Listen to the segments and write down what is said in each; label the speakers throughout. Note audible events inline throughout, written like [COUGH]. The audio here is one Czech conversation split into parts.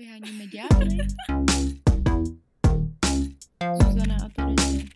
Speaker 1: Vyháníme ďábly. Zuzana a Terezie.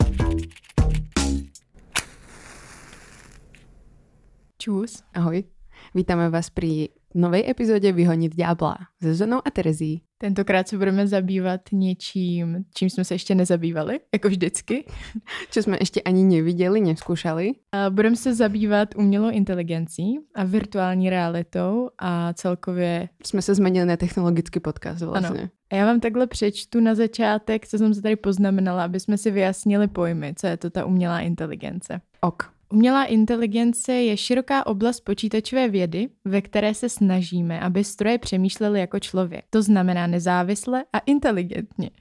Speaker 2: Čus.
Speaker 3: Ahoj, vítáme vás pri novej epizóde Vyhonit ďábla se Zuzanou a Terezí.
Speaker 2: Tentokrát se budeme zabývat něčím, čím jsme se ještě nezabývali, jako vždycky. [LAUGHS]
Speaker 3: Čo jsme ještě ani neviděli, neskúšali.
Speaker 2: A budeme se zabývat umělou inteligencí a virtuální realitou a celkově...
Speaker 3: Jsme se zmenili na technologický podcast vlastně.
Speaker 2: Ano. A já vám takhle přečtu na začátek, co jsem se tady poznamenala, aby jsme si vyjasnili pojmy, co je to ta umělá inteligence.
Speaker 3: Ok.
Speaker 2: Umělá inteligence je široká oblast počítačové vědy, ve které se snažíme, aby stroje přemýšlely jako člověk. To znamená nezávisle a inteligentně. [LAUGHS]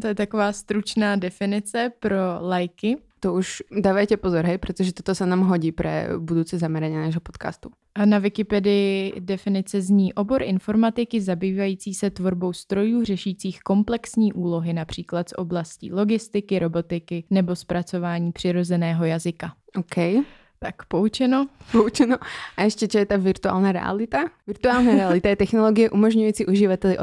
Speaker 2: To je taková stručná definice pro lajky.
Speaker 3: To už dávajte pozor, hej, protože toto se nám hodí pre budoucí zamerání nášho podcastu.
Speaker 2: A na Wikipedii definice zní obor informatiky zabývající se tvorbou strojů řešících komplexní úlohy například z oblastí logistiky, robotiky nebo zpracování přirozeného jazyka.
Speaker 3: OK,
Speaker 2: Tak poučeno.
Speaker 3: poučeno. A ještě, čo je ta virtuální realita? Virtuální realita je technologie umožňující uživateli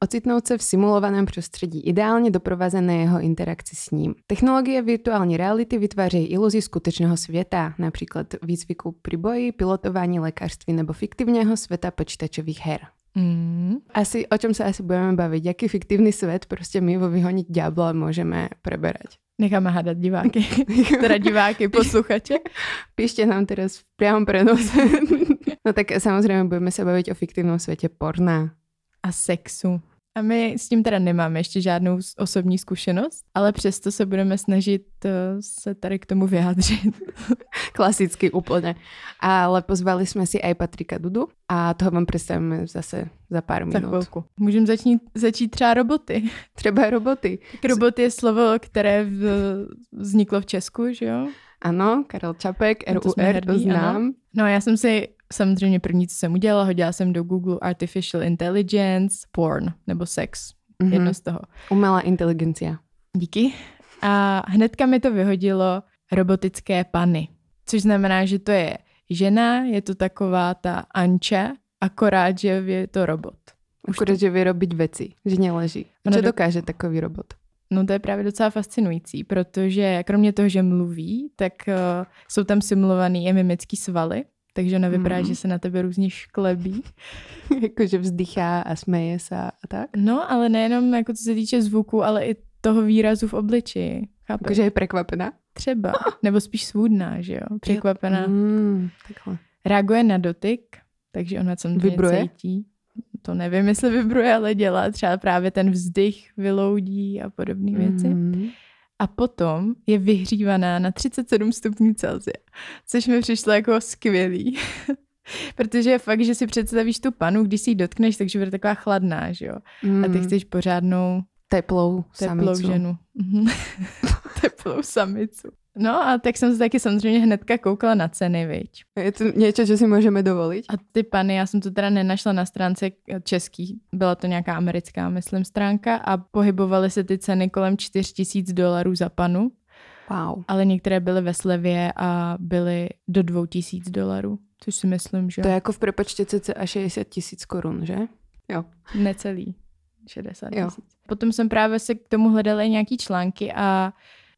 Speaker 3: ocitnout se v simulovaném prostředí, ideálně doprovázené jeho interakci s ním. Technologie virtuální reality vytvářejí iluzi skutečného světa, například výcviku při boji, pilotování lékařství nebo fiktivního světa počítačových her.
Speaker 2: Mm.
Speaker 3: Asi, o čem se asi budeme bavit, jaký fiktivní svět prostě my vo Vyhonit ďábla můžeme preberať.
Speaker 2: Necháme hádat diváky. [LAUGHS] teda diváky, posluchače.
Speaker 3: Píšte nám teraz v priamom prenose. [LAUGHS] no tak samozřejmě budeme se bavit o fiktivním světě porna.
Speaker 2: A sexu. A my s tím teda nemáme ještě žádnou osobní zkušenost, ale přesto se budeme snažit eh, se tady k tomu vyjádřit. [LAUGHS]
Speaker 3: Klasicky úplně. Ale pozvali jsme si aj Patrika Dudu a toho vám představíme zase za pár
Speaker 2: Za
Speaker 3: minut.
Speaker 2: chvilku. Můžeme začít, začít třeba roboty.
Speaker 3: Třeba roboty.
Speaker 2: Tak robot je slovo, které v, vzniklo v Česku, že jo?
Speaker 3: Ano, Karel Čapek,
Speaker 2: Na to
Speaker 3: RUR, to
Speaker 2: hrdí, ano.
Speaker 3: znám.
Speaker 2: No já jsem si samozřejmě první, co jsem udělala, hodila jsem do Google Artificial Intelligence, porn nebo sex.
Speaker 3: Mhm.
Speaker 2: Jedno z toho.
Speaker 3: Umelá inteligencia.
Speaker 2: Díky. A hnedka mi to vyhodilo robotické pany. Což znamená, že to je žena, je to taková ta Anča, akorát, že je to robot. Už
Speaker 3: Akorát, že vyrobit věci, že neleží. A
Speaker 2: do-
Speaker 3: dokáže takový robot?
Speaker 2: No to je právě docela fascinující, protože kromě toho, že mluví, tak uh, jsou tam simulovaný i mimický svaly, takže ona vypadá,
Speaker 3: Mhm.
Speaker 2: že se na tebe různě šklebí. [LAUGHS]
Speaker 3: Jakože vzdychá a směje se a tak?
Speaker 2: No, ale nejenom jako co se týče zvuku, ale i toho výrazu v obličeji. Chápeš?
Speaker 3: Jakože je prekvapená?
Speaker 2: Třeba. [LAUGHS] Nebo spíš svůdná, že jo? Překvapená.
Speaker 3: Mm, takhle.
Speaker 2: Reaguje na dotyk, takže ona samozřejmě
Speaker 3: Vibruje?
Speaker 2: cítí. To nevím, jestli vibruje, ale dělá třeba právě ten vzdych, vyloudí a podobné věci.
Speaker 3: Mm.
Speaker 2: A potom je vyhřívaná na 37 stupňů Celsia, což mi přišlo jako skvělý. [LAUGHS] Protože je fakt, že si představíš tu panu, když si ji dotkneš, takže bude taková chladná, že jo? A ty
Speaker 3: Mm.
Speaker 2: chceš pořádnou
Speaker 3: teplou,
Speaker 2: teplou
Speaker 3: samicu.
Speaker 2: ženu. [LAUGHS] Teplou samicu. No a tak jsem se taky samozřejmě hnedka koukala na ceny, viď?
Speaker 3: Je to něco, co si můžeme dovolit?
Speaker 2: A ty pany, já jsem to teda nenašla na stránce český, byla to nějaká americká, myslím, stránka a pohybovaly se ty ceny kolem 4 tisíc dolarů za panu,
Speaker 3: Wow.
Speaker 2: ale některé byly ve slevě a byly do 2 tisíc dolarů, což si myslím, že
Speaker 3: To je jako v prepočte cca 60 tisíc korun, že? Jo.
Speaker 2: necelý 60
Speaker 3: Jo.
Speaker 2: tisíc. Potom jsem právě se k tomu hledala i nějaký články a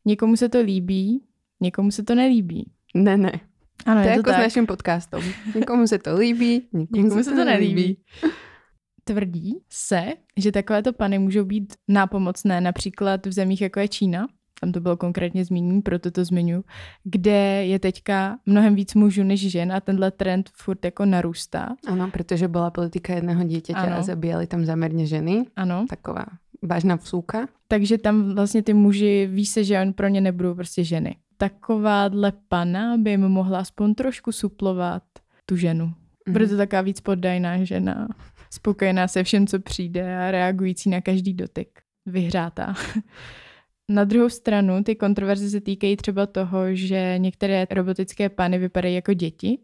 Speaker 2: někomu se to líbí, někomu se to nelíbí.
Speaker 3: Ne, ne.
Speaker 2: Ano,
Speaker 3: to je
Speaker 2: je
Speaker 3: jako
Speaker 2: to
Speaker 3: s
Speaker 2: tak.
Speaker 3: naším podcastem. Někomu se to líbí, někomu,
Speaker 2: Někomu se to nelíbí. Tvrdí se, že takovéto pany můžou být nápomocné například v zemích, jako je Čína, tam to bylo konkrétně zmíněno, proto to zmiňuji, kde je teďka mnohem víc mužů než žen a tenhle trend furt jako narůstá.
Speaker 3: Ano, protože byla politika jedného dítěte
Speaker 2: Ano.
Speaker 3: a zabíjeli tam zaměrně ženy.
Speaker 2: Ano.
Speaker 3: Taková vážná vsúka.
Speaker 2: Takže tam vlastně ty muži ví se, že on pro ně nebudou prostě ženy. Takováhle pana by jim mohla aspoň trošku suplovat tu ženu.
Speaker 3: Mhm.
Speaker 2: Bude to taková víc poddajná žena, spokojená se všem, co přijde a reagující na každý dotyk. Vyhřátá. [LAUGHS] Na druhou stranu ty kontroverze se týkají třeba toho, že některé robotické pany vypadají jako děti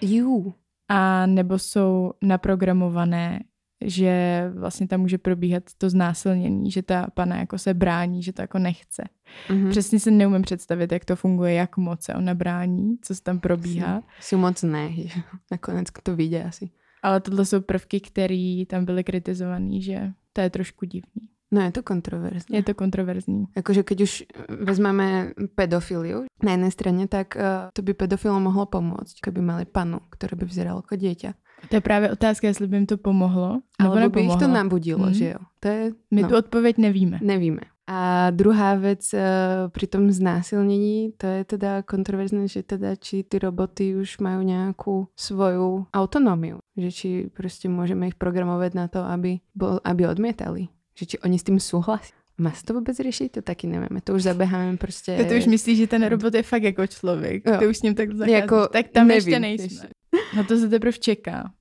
Speaker 3: Jú.
Speaker 2: a nebo jsou naprogramované, že vlastně tam může probíhat to znásilnění, že ta pana jako se brání, že to jako nechce.
Speaker 3: Mhm.
Speaker 2: Přesně si neumím představit, jak to funguje, jak moc se ona brání, co se tam probíhá.
Speaker 3: Si moc ne, že [LAUGHS] nakonec to vyjde asi.
Speaker 2: Ale tohle jsou prvky, které tam byly kritizované, že to je trošku divný.
Speaker 3: No je to kontroverzné.
Speaker 2: Je to kontroverzní.
Speaker 3: Jakože keď už vezmeme pedofiliu na jednej strane, tak uh, to by pedofilom mohlo pomôcť, keby mali panu, ktoré by vyzeralo ako dieťa.
Speaker 2: To je právě otázka, jestli by jim to pomohlo, nebo
Speaker 3: Alebo by ich
Speaker 2: nepomohlo.
Speaker 3: to nabudilo,
Speaker 2: Mhm.
Speaker 3: že jo? To je,
Speaker 2: My
Speaker 3: no,
Speaker 2: tu odpověď nevíme.
Speaker 3: nevíme. A druhá vec uh, pri tom znásilnení, to je teda kontroverzné, že teda či ty roboty už majú nejakú svoju autonómiu. Že či proste môžeme ich programovať na to, aby, bol, aby odmietali. Že či oni s tým súhlasí. Má se to vůbec řešit? To taky nevieme. To už zabeháme prostě...
Speaker 2: To, to už myslíš, že ten robot je fakt jako člověk.
Speaker 3: Jo.
Speaker 2: Ty už s ním tak zacházíš.
Speaker 3: Jako
Speaker 2: tak tam
Speaker 3: nevím
Speaker 2: ještě nejsme.
Speaker 3: ještě.
Speaker 2: No to se teprve čeká.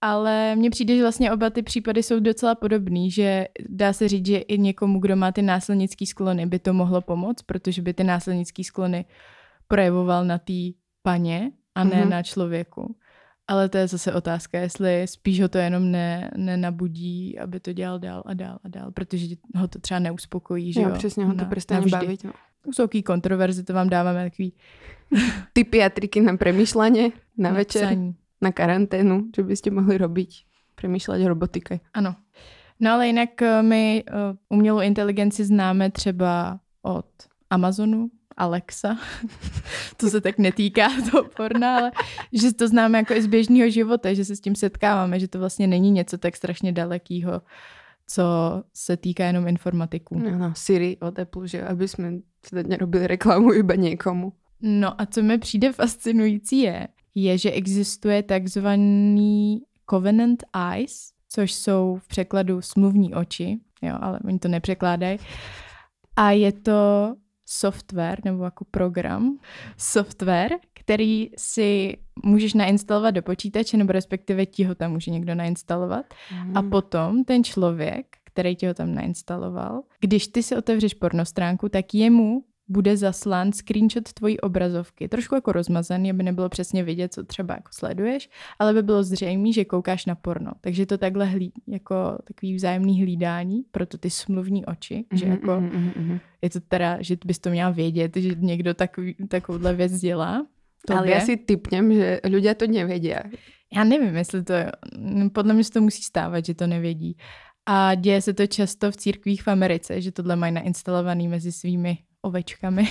Speaker 2: Ale mně přijde, že vlastně oba ty případy jsou docela podobný, že dá se říct, že i někomu, kdo má ty násilnický sklony, by to mohlo pomoct, protože by ty násilnický sklony projevoval na té paně a ne
Speaker 3: Mhm.
Speaker 2: na člověku. Ale to je zase otázka, jestli spíš ho to jenom ne, nenabudí, aby to dělal dál a dál a dál, protože ho to třeba neuspokojí, že
Speaker 3: Jo,
Speaker 2: jo?
Speaker 3: přesně ho to
Speaker 2: Na-
Speaker 3: přestane bavit. No.
Speaker 2: Vysoký kontroverze, to vám dáváme takový
Speaker 3: Typy a triky na premyšľanie, na
Speaker 2: na
Speaker 3: večer,
Speaker 2: psaní.
Speaker 3: na karanténu, čo by ste mohli robiť. Premýšľať o robotike.
Speaker 2: Ano. No ale jinak eh, my eh, umělou inteligenci známe třeba od Amazonu, Alexa. [LAUGHS] to se tak netýká [LAUGHS] toho porna, ale že to známe jako i z běžného života, že se s tím setkáváme, že to vlastně není něco tak strašně dalekého, co se týká jenom informatiků.
Speaker 3: No, no, Siri od Apple, že aby sme teda nerobili reklamu iba niekomu.
Speaker 2: No a co mi přijde fascinující je, je, že existuje takzvaný Covenant Eyes, což jsou v překladu smluvní oči, jo, ale oni to nepřekládají. A je to software nebo jako program, software, který si můžeš nainstalovat do počítače, nebo respektive ti ho tam může někdo nainstalovat. A
Speaker 3: Hmm.
Speaker 2: potom ten člověk, který ti ho tam nainstaloval, když ty si otevřeš pornostránku, tak jemu bude zaslán screenshot tvojí obrazovky. Trošku jako rozmazaný, aby nebylo přesně vidět, co třeba jako sleduješ, ale by bylo zřejmé, že koukáš na porno. Takže to takhle hlí, jako takový vzájemný hlídání, proto ty smluvní oči, že
Speaker 3: Mhm,
Speaker 2: jako
Speaker 3: mhm, mhm, mhm.
Speaker 2: je to teda, že bys to měla vědět, že někdo takový, takovouhle věc dělá.
Speaker 3: Ale
Speaker 2: tobě.
Speaker 3: ja si typnem, že ľudia to nevedia.
Speaker 2: Já nevím, jestli to, podle mě se to musí stávat, že to nevědí. A děje se to často v církvích v Americe, že tohle mají nainstalovaný mezi svými ovečkami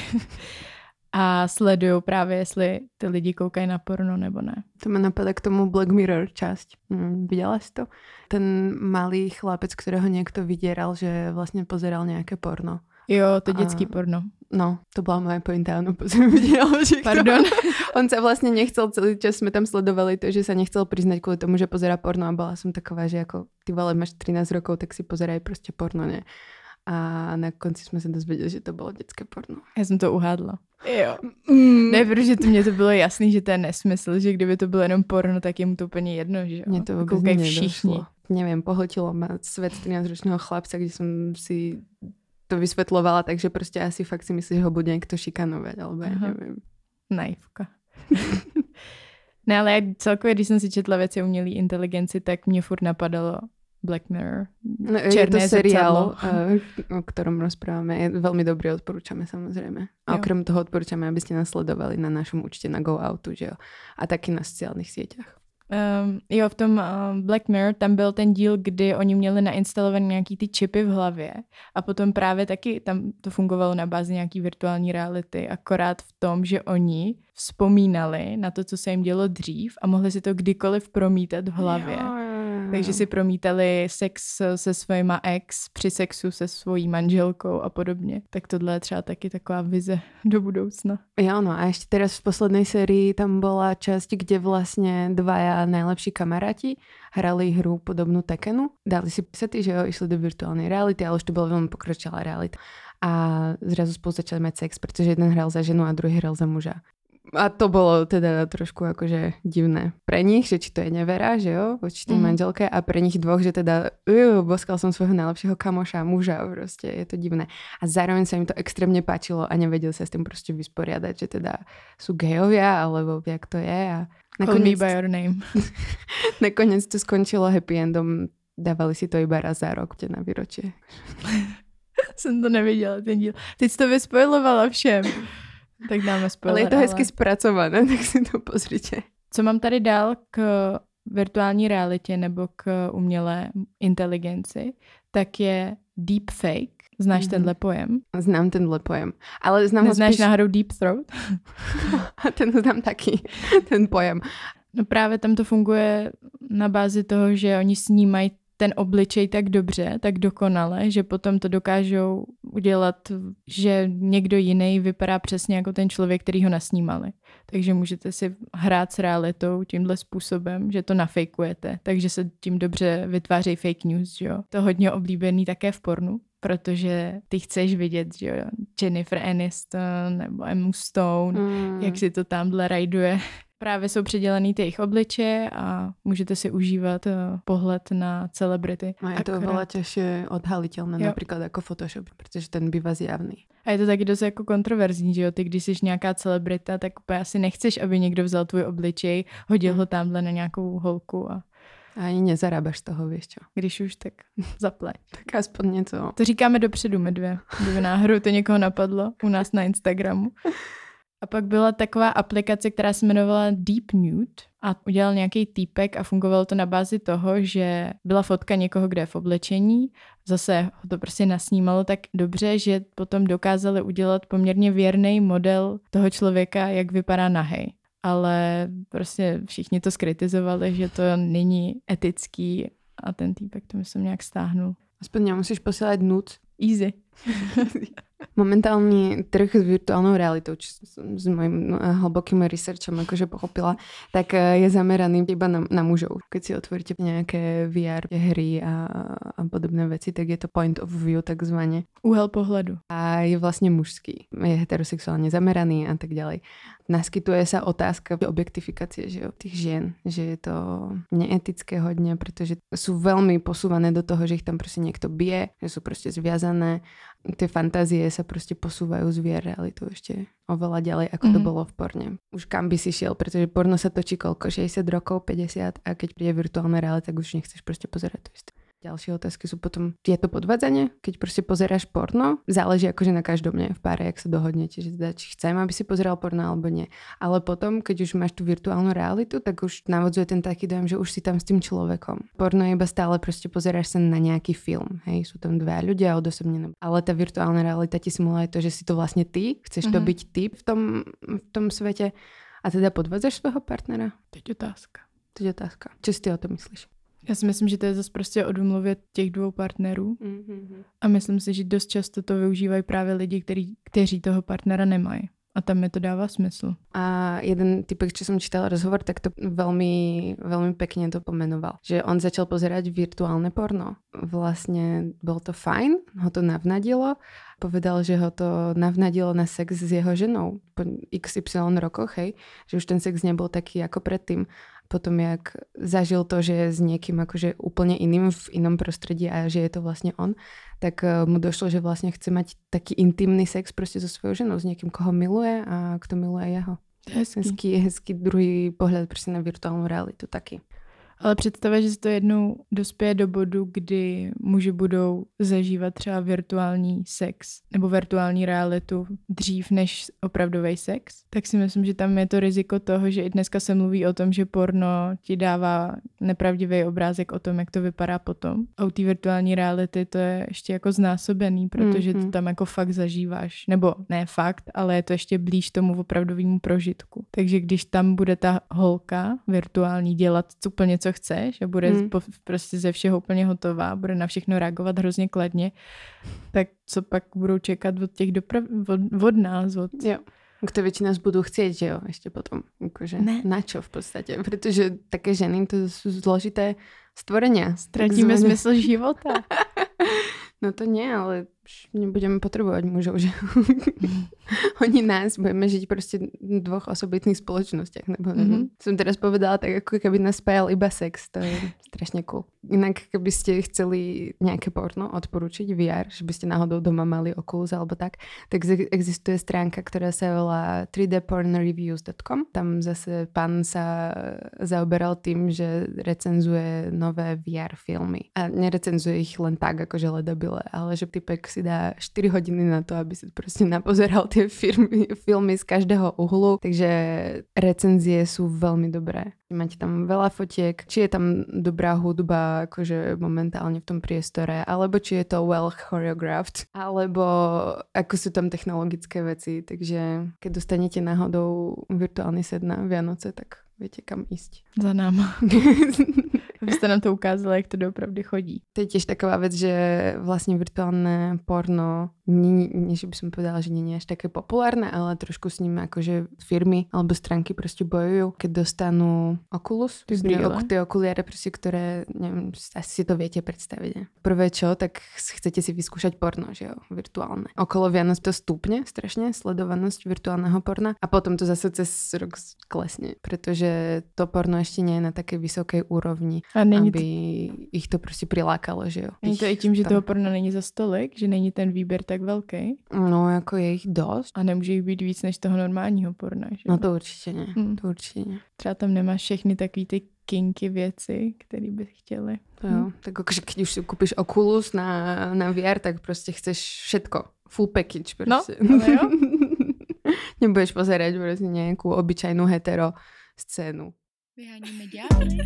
Speaker 2: [LAUGHS] a sledují právě, jestli ty lidi koukají na porno nebo ne.
Speaker 3: To ma napadá k tomu Black Mirror časť. Mm, videla si to? Ten malý chlapec, ktorého niekto vydieral, že vlastne pozeral nejaké porno.
Speaker 2: Jo, to dětský
Speaker 3: A-
Speaker 2: porno.
Speaker 3: No, to bola moja pointa, pozor, videla, že
Speaker 2: Pardon. [LAUGHS]
Speaker 3: On sa vlastne nechcel, celý čas sme tam sledovali to, že sa nechcel priznať kvôli tomu, že pozera porno a bola som taková, že ako ty vole, máš 13 rokov, tak si pozeraj prostě porno, ne? A na konci jsme se dozvěděli, že to bylo dětské porno.
Speaker 2: Já jsem to uhádla. Jo.
Speaker 3: Mm.
Speaker 2: Ne, protože to mně to bylo jasný, že to je nesmysl, že kdyby to bylo jenom porno, tak je mu to úplně jedno, že jo.
Speaker 3: Mně to vůbec
Speaker 2: Koukají všichni.
Speaker 3: Neviem, pohltilo ma svet 13-ročného chlapca, kde som si to vysvetlovala, takže prostě asi fakt si myslí, že ho bude někdo šikanovat, alebo
Speaker 2: Aha.
Speaker 3: nevím.
Speaker 2: Naivka. [LAUGHS] ne, ale celkově, když jsem si četla věci o umělé inteligenci, tak mě furt napadalo Black Mirror.
Speaker 3: No, je to seriál, eh, o ktorom rozprávame. Je veľmi dobrý, odporúčame samozrejme. A
Speaker 2: Jo.
Speaker 3: okrem toho odporúčame, aby ste nás sledovali na našom účte na Go Outu, že jo? A taky na sociálnych sieťach.
Speaker 2: Um, jo, v tom um, Black Mirror tam byl ten díl, kdy oni měli nainstalované nějaký ty čipy v hlavě a potom právě taky tam to fungovalo na bázi nějaký virtuální reality, akorát v tom, že oni vzpomínali na to, co se jim dělo dřív a mohli si to kdykoliv promítat v hlavě.
Speaker 3: Jo.
Speaker 2: Takže si promítali sex se svojima ex při sexu se svojí manželkou a podobně. Tak tohle je třeba taky taková vize do budoucna.
Speaker 3: Jo, no a ešte teraz v poslednej sérii tam bola časť, kde vlastne dvaja najlepší kamaráti hrali hru podobnú Tekenu. Dali si sety, že jo, išli do virtuálnej reality, ale už to bola veľmi pokročilá realita. A zrazu spolu začali mať sex, pretože jeden hral za ženu a druhý hral za muža. A to bolo teda trošku akože divné pre nich, že či to je nevera, že jo, voči tej
Speaker 2: Mhm.
Speaker 3: manželke a pre nich dvoch, že teda uh, boskal som svojho najlepšieho kamoša, muža, proste je to divné. A zároveň sa im to extrémne páčilo a nevedeli sa s tým proste vysporiadať, že teda sú gejovia, alebo jak to je. A
Speaker 2: Call me
Speaker 3: nakoniec,
Speaker 2: by your name. [LAUGHS]
Speaker 3: nakoniec to skončilo happy endom. Dávali si to iba raz za rok na výročie. [LAUGHS]
Speaker 2: Jsem to neviděla, ten díl. Teď jsi to vyspojlovala všem. [LAUGHS] Tak dáme spoiler.
Speaker 3: Ale je to hezky spracované, [LAUGHS] tak si to pozrite.
Speaker 2: Co mám tady dál k virtuální realitě nebo k umělé inteligenci, tak je deepfake. Znáš mm-hmm. tenhle pojem?
Speaker 3: Znám tenhle pojem. Ale znám
Speaker 2: Neznáš
Speaker 3: ho spíš...
Speaker 2: náhodou deep throat? [LAUGHS]
Speaker 3: ten znám taky, ten pojem.
Speaker 2: No právě tam to funguje na bázi toho, že oni snímají ten obličej tak dobře, tak dokonale, že potom to dokážou udělat, že někdo jiný vypadá přesně jako ten člověk, který ho nasnímali. Takže můžete si hrát s realitou tímhle způsobem, že to nafejkujete, takže se tím dobře vytvářejí fake news, že jo. To hodně oblíbený také v pornu, protože ty chceš vidět, že jo, Jennifer Aniston nebo Emma Stone, mm. jak si to tamhle rajduje Právě jsou předělený ty jejich obliče a můžete si užívat uh, pohled na celebrity.
Speaker 3: A je to oveľa těžší odhalitelné, například jako Photoshop, protože ten bývá zjavný.
Speaker 2: A je to taky dost jako kontroverzní, že jo? Ty, když jsi nějaká celebrita, tak úplně asi nechceš, aby někdo vzal tvůj obličej, hodil mm. ho tamhle na nějakou holku a
Speaker 3: a ani nezarábaš z toho, víš čo.
Speaker 2: Když už, tak [LAUGHS] zaplať.
Speaker 3: tak aspoň něco.
Speaker 2: To říkáme dopředu my dvě. Kdyby náhodou to někoho napadlo u nás na Instagramu. [LAUGHS] A pak byla taková aplikace, která se jmenovala Deep Nude a udělal nějaký týpek a fungovalo to na bázi toho, že byla fotka někoho, kde je v oblečení, zase ho to prostě nasnímalo tak dobře, že potom dokázali udělat poměrně věrný model toho člověka, jak vypadá nahej. Ale prostě všichni to skritizovali, že to není etický a ten týpek to myslím nějak stáhnul.
Speaker 3: Aspoň nemusíš posílat nuc.
Speaker 2: Easy. [LAUGHS]
Speaker 3: Momentálny trh s virtuálnou realitou, čo som s mojim eh, hlbokým researchom akože pochopila, tak eh, je zameraný iba na, na mužov. Keď si otvoríte nejaké VR hry a, a podobné veci, tak je to point of view takzvaně.
Speaker 2: Úhel pohledu.
Speaker 3: A je vlastne mužský. Je heterosexuálne zameraný a tak ďalej naskytuje sa otázka objektifikácie že jo, tých žien, že je to neetické hodně, protože sú veľmi posúvané do toho, že ich tam prostě niekto bije, že sú prostě zviazané. Tie fantázie sa prostě posúvajú z VR realitu ešte oveľa ďalej, ako mm-hmm. to mhm. bolo v porne. Už kam by si šiel, pretože porno sa točí koľko? 60 rokov, 50 a keď príde virtuálna realita, tak už nechceš prostě pozerať to isté. Ďalšie otázky sú potom, je to podvádzanie, keď prostě pozeráš porno? Záleží akože na každom, ne? V páre, jak sa dohodnete, že teda, či chcem, aby si pozeral porno alebo nie. Ale potom, keď už máš tu virtuálnu realitu, tak už navodzuje ten taký dojem, že už si tam s tým človekom. Porno je iba stále prostě pozeráš sa na nejaký film, hej, sú tam dva ľudia odosobnené. Ale ta virtuálna realita ti simuluje to, že si to vlastne ty, chceš mm-hmm. to byť ty v tom, v tom svete a teda podvádzaš svého partnera?
Speaker 2: Teď otázka.
Speaker 3: Teď otázka. Co si ty o to myslíš?
Speaker 2: Já si myslím, že to je zase prostě o domluvě těch dvou partnerů mm-hmm. a myslím si, že dost často to využívají právě lidi, který, kteří toho partnera nemají. A tam mi to dává smysl.
Speaker 3: A jeden typek, čo som čítala rozhovor, tak to veľmi, veľmi pekne to pomenoval. Že on začal pozerať virtuálne porno. Vlastne bol to fajn, ho to navnadilo. Povedal, že ho to navnadilo na sex s jeho ženou po XY rokoch, hej. Že už ten sex nebol taký ako predtým potom jak zažil to, že je s niekým akože úplne iným v inom prostredí a že je to vlastne on, tak eh, mu došlo, že vlastne chce mať taký intimný sex prostě so svojou ženou, s niekým, koho miluje a kto miluje jeho.
Speaker 2: Hezký.
Speaker 3: Hezký, hezký druhý pohled prostě na virtuálnu realitu taky.
Speaker 2: Ale představa, že se to jednou dospěje do bodu, kdy muži budou zažívat třeba virtuální sex nebo virtuální realitu dřív než opravdový sex, tak si myslím, že tam je to riziko toho, že i dneska se mluví o tom, že porno ti dává nepravdivý obrázek o tom, jak to vypadá potom. A u té virtuální reality to je ještě jako znásobený, protože mm-hmm. to tam jako fakt zažíváš. Nebo ne fakt, ale je to ještě blíž tomu opravdovému prožitku. Takže když tam bude ta holka virtuální dělat úplně co chceš a bude hmm. po, prostě ze všeho úplně hotová, bude na všechno reagovat hrozně kladně, tak co pak budou čekat od těch doprav, od, od nás, od...
Speaker 3: Jo. To většina z budou chcieť, že jo, ještě potom. Jakože ne. Na čo v podstatě, protože také ženy to jsou zložité stvorenia.
Speaker 2: Ztratíme smysl života. [LAUGHS]
Speaker 3: no to nie, ale nebudeme potrebovať mužov, že [LAUGHS] oni nás budeme žiť prostě v dvoch osobitných spoločnostiach. Nebo mm-hmm. Som teraz povedala tak, ako keby nás spájal iba sex. To je strašne cool. Inak, keby ste chceli nejaké porno odporučiť VR, že by ste náhodou doma mali Oculus alebo tak, tak existuje stránka, ktorá sa volá 3dpornreviews.com. Tam zase pán sa zaoberal tým, že recenzuje nové VR filmy. A nerecenzuje ich len tak, akože ledabile, ale že typek si dá 4 hodiny na to, aby si prostě napozeral tie firmy, filmy z každého uhlu, takže recenzie sú veľmi dobré. Máte tam veľa fotiek, či je tam dobrá hudba, akože momentálne v tom priestore, alebo či je to well choreographed, alebo ako sú tam technologické veci, takže keď dostanete náhodou virtuálny set na Vianoce, tak viete kam ísť.
Speaker 2: Za náma. [LAUGHS] Abyste nám to ukázali, jak to doopravdy chodí.
Speaker 3: To je tiež taková vec, že vlastne virtuálne porno, nie, nie že by som povedala, že nie je až také populárne, ale trošku s ním akože firmy alebo stránky prostě bojujú, keď dostanú Oculus,
Speaker 2: Ty brýle?
Speaker 3: ok, tie okuliare, prostě, ktoré, neviem, asi si to viete predstaviť. Ne? Prvé čo, tak chcete si vyskúšať porno, že jo, virtuálne. Okolo Vianoc to stúpne strašne, sledovanosť virtuálneho porna a potom to zase cez rok klesne, pretože to porno ešte nie je na také vysokej úrovni,
Speaker 2: A není
Speaker 3: aby
Speaker 2: to,
Speaker 3: ich to prostě prilákalo, že jo.
Speaker 2: není to i tím, že
Speaker 3: tam-
Speaker 2: toho porna není za stolik, že není ten výběr tak velký
Speaker 3: No, jako je jich dost.
Speaker 2: a nemůže jich být víc než toho normálního porna. Že?
Speaker 3: No
Speaker 2: jo?
Speaker 3: to určitě ne,
Speaker 2: Hmm.
Speaker 3: to určitě ne.
Speaker 2: Třeba tam nemáš všechny takový ty kinky věci, které by chtěli.
Speaker 3: To jo. Tak akože keď už si kúpiš Oculus na, na VR, tak prostě chceš všetko. Full package
Speaker 2: No,
Speaker 3: prostě.
Speaker 2: ale jo. [LAUGHS]
Speaker 3: Nebudeš pozerať prostě nějakou obyčajnou hetero scénu.
Speaker 1: Vyháníme ďábly.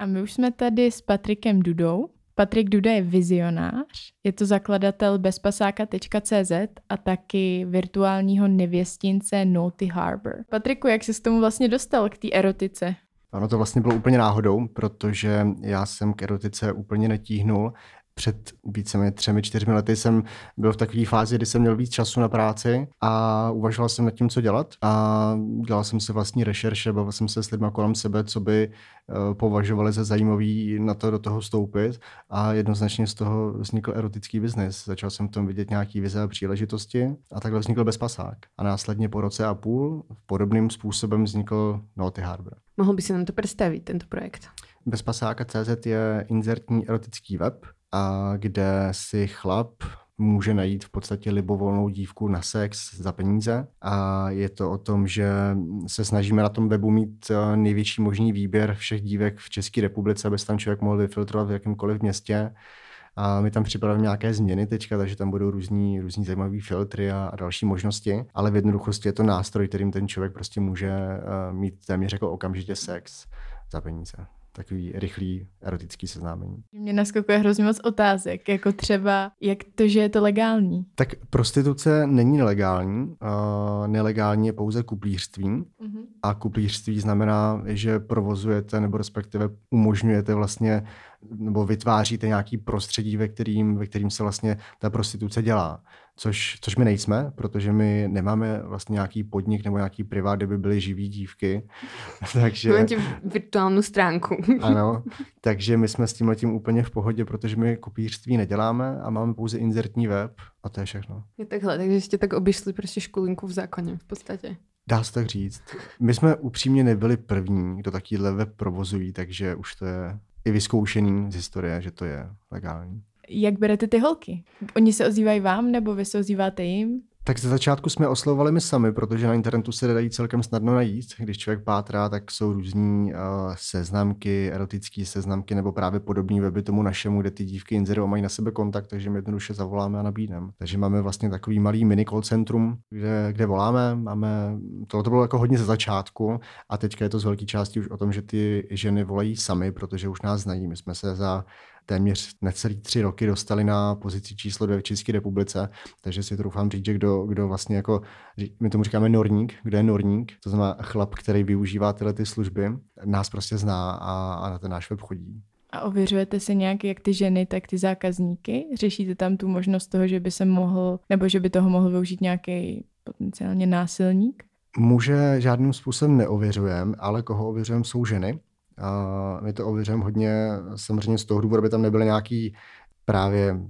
Speaker 2: A my už jsme tady s Patrikem Dudou. Patrik Duda je vizionář, je to zakladatel bezpasáka.cz a taky virtuálního nevěstince Naughty Harbor. Patriku, jak jsi s tomu vlastně dostal k té erotice?
Speaker 4: Ono to vlastně bylo úplně náhodou, protože já jsem k erotice úplně netíhnul. Před více třemi, čtyřmi lety jsem byl v takové fázi, kdy jsem měl víc času na práci a uvažoval jsem nad tím, co dělat. A dělal jsem si vlastní rešerše, bavil jsem se s lidmi kolem sebe, co by eh, považovali za zajímavý na to do toho vstoupit. A jednoznačně z toho vznikl erotický biznis. Začal jsem v tom vidět nějaký vize a příležitosti a takhle vznikl Bezpasák. A následně po roce a půl podobným způsobem vznikl Naughty Harbor.
Speaker 3: Mohl by si nám to představit, tento projekt?
Speaker 4: Bezpasáka.cz je inzertní erotický web, a kde si chlap může najít v podstatě libovolnou dívku na sex za peníze. A je to o tom, že se snažíme na tom webu mít eh, největší možný výběr všech dívek v České republice, aby se tam člověk mohl vyfiltrovat v jakémkoliv městě. A my tam připravujeme nějaké změny teďka, takže tam budou různý, různý zajímavý filtry a, a další možnosti, ale v jednoduchosti je to nástroj, kterým ten člověk prostě může uh, mít téměř jako okamžitě sex za peníze. Takový rychlý erotický seznámení.
Speaker 2: Mě naskakuje hrozně moc otázek, jako třeba, jak to, že je to legální.
Speaker 4: Tak prostituce není nelegální. Uh, nelegální je pouze kuplířství.
Speaker 2: Mm-hmm.
Speaker 4: A kuplířství znamená, že provozujete nebo respektive umožňujete vlastně nebo vytváříte nějaký prostředí, ve kterým, ve kterým se vlastně ta prostituce dělá. Což, což my nejsme, protože my nemáme vlastně nějaký podnik nebo nějaký privát, kde by byly živý dívky. [LAUGHS] takže,
Speaker 3: Máte virtuálnu stránku.
Speaker 4: ano, [LAUGHS] takže my jsme s tím letím úplně v pohodě, protože my kopířství neděláme a máme pouze inzertní web a to je všechno.
Speaker 3: Je takhle, takže jste tak obišli prostě školinku v zákoně v podstatě.
Speaker 4: Dá se tak říct. My jsme upřímně nebyli první, kdo takovýhle web provozují, takže už to je i vyzkoušený z historie, že to je legální.
Speaker 2: Jak berete ty holky? Oni se ozývají vám, nebo vy se ozýváte jim?
Speaker 4: Tak ze začátku jsme oslovovali my sami, protože na internetu se dají celkem snadno najít. Když člověk pátrá, tak jsou různý uh, seznamky, erotické seznamky nebo právě podobné weby tomu našemu, kde ty dívky inzerují mají na sebe kontakt, takže my jednoduše zavoláme a nabídneme. Takže máme vlastně takový malý mini call centrum, kde, kde voláme. Máme, tohle to bylo jako hodně ze začátku a teďka je to z velké části už o tom, že ty ženy volají sami, protože už nás znají. My jsme se za téměř necelý tři roky dostali na pozici číslo dvě v České republice, takže si troufám říct, že kdo, kdo vlastně jako, my tomu říkáme norník, kdo je norník, to znamená chlap, který využívá tyhle ty služby, nás prostě zná a, a na ten náš web chodí.
Speaker 2: A ověřujete se nějak jak ty ženy, tak ty zákazníky? Řešíte tam tu možnost toho, že by se mohl, nebo že by toho mohl využít nějaký potenciálně násilník?
Speaker 4: Muže žádným způsobem neověřujeme, ale koho ověřujeme jsou ženy. A my to ověřujeme hodně samozřejmě z toho důvodu, aby tam nebyly nějaký právě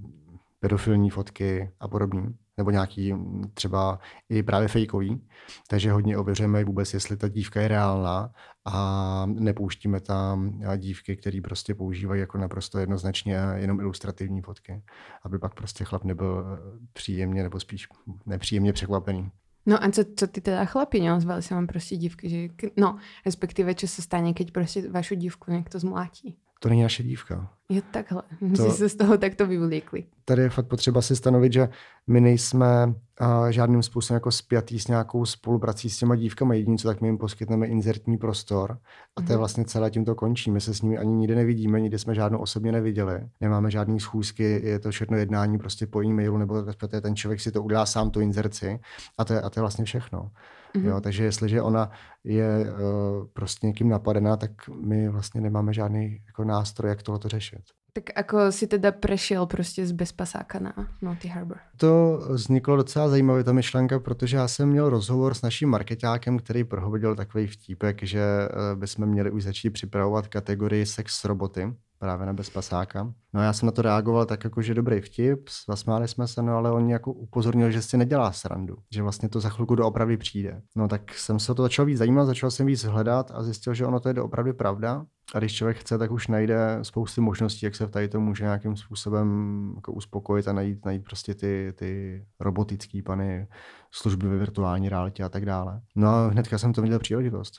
Speaker 4: pedofilní fotky a podobný, nebo nějaký třeba i právě fejkový. Takže hodně ověřujeme vůbec, jestli ta dívka je reálná a nepouštíme tam dívky, které prostě používají jako naprosto jednoznačně jenom ilustrativní fotky, aby pak prostě chlap nebyl příjemně nebo spíš nepříjemně překvapený.
Speaker 3: No a co, co ty teda chlapi, neozvali sa vám prostě dívky, že, no, respektíve, čo sa stane, keď prostě vašu dívku někdo zmlátí?
Speaker 4: To není naše dívka.
Speaker 3: Jo, takhle. [LAUGHS] To... Jsi se z toho takto vyvlíkli.
Speaker 4: Tady je fakt potřeba si stanovit, že my nejsme uh, žádným způsobem jako spjatý s nějakou spoluprací s těma dívkami. Jediné, co tak my jim poskytneme inzertní prostor a to je mhm. vlastně celé tím to končí. My se s nimi ani nikdy nevidíme, nikdy jsme žádnou osobně neviděli. Nemáme žádný schůzky, je to všechno jednání prostě po e-mailu, nebo respektive ten člověk si to udělá sám tu inzerci a to je, a to je vlastně všechno. Mm-hmm. Jo, takže jestliže ona je uh, prostě někým napadená, tak my vlastně nemáme žádný jako nástroj, jak tohle řešit.
Speaker 3: Tak jako si teda prešel prostě z bezpasáka na Naughty Harbor?
Speaker 4: To vzniklo docela zajímavě ta myšlenka, protože já jsem měl rozhovor s naším marketákem, který prohodil takový vtípek, že eh, bychom měli už začít připravovat kategorii sex roboty právě na bezpasáka. No já jsem na to reagoval tak jako, že dobrý vtip, zasmáli jsme se, no ale on jako upozornil, že si nedělá srandu, že vlastně to za chvilku doopravdy přijde. No tak jsem se o to začal víc zajímat, začal jsem víc hledat a zjistil, že ono to je doopravdy pravda. A když člověk chce, tak už najde spousty možností, jak se v tady to může nějakým způsobem jako uspokojit a najít, najít prostě ty, ty robotické pany, služby ve virtuální realitě a tak dále. No a hnedka jsem to viděl příležitost.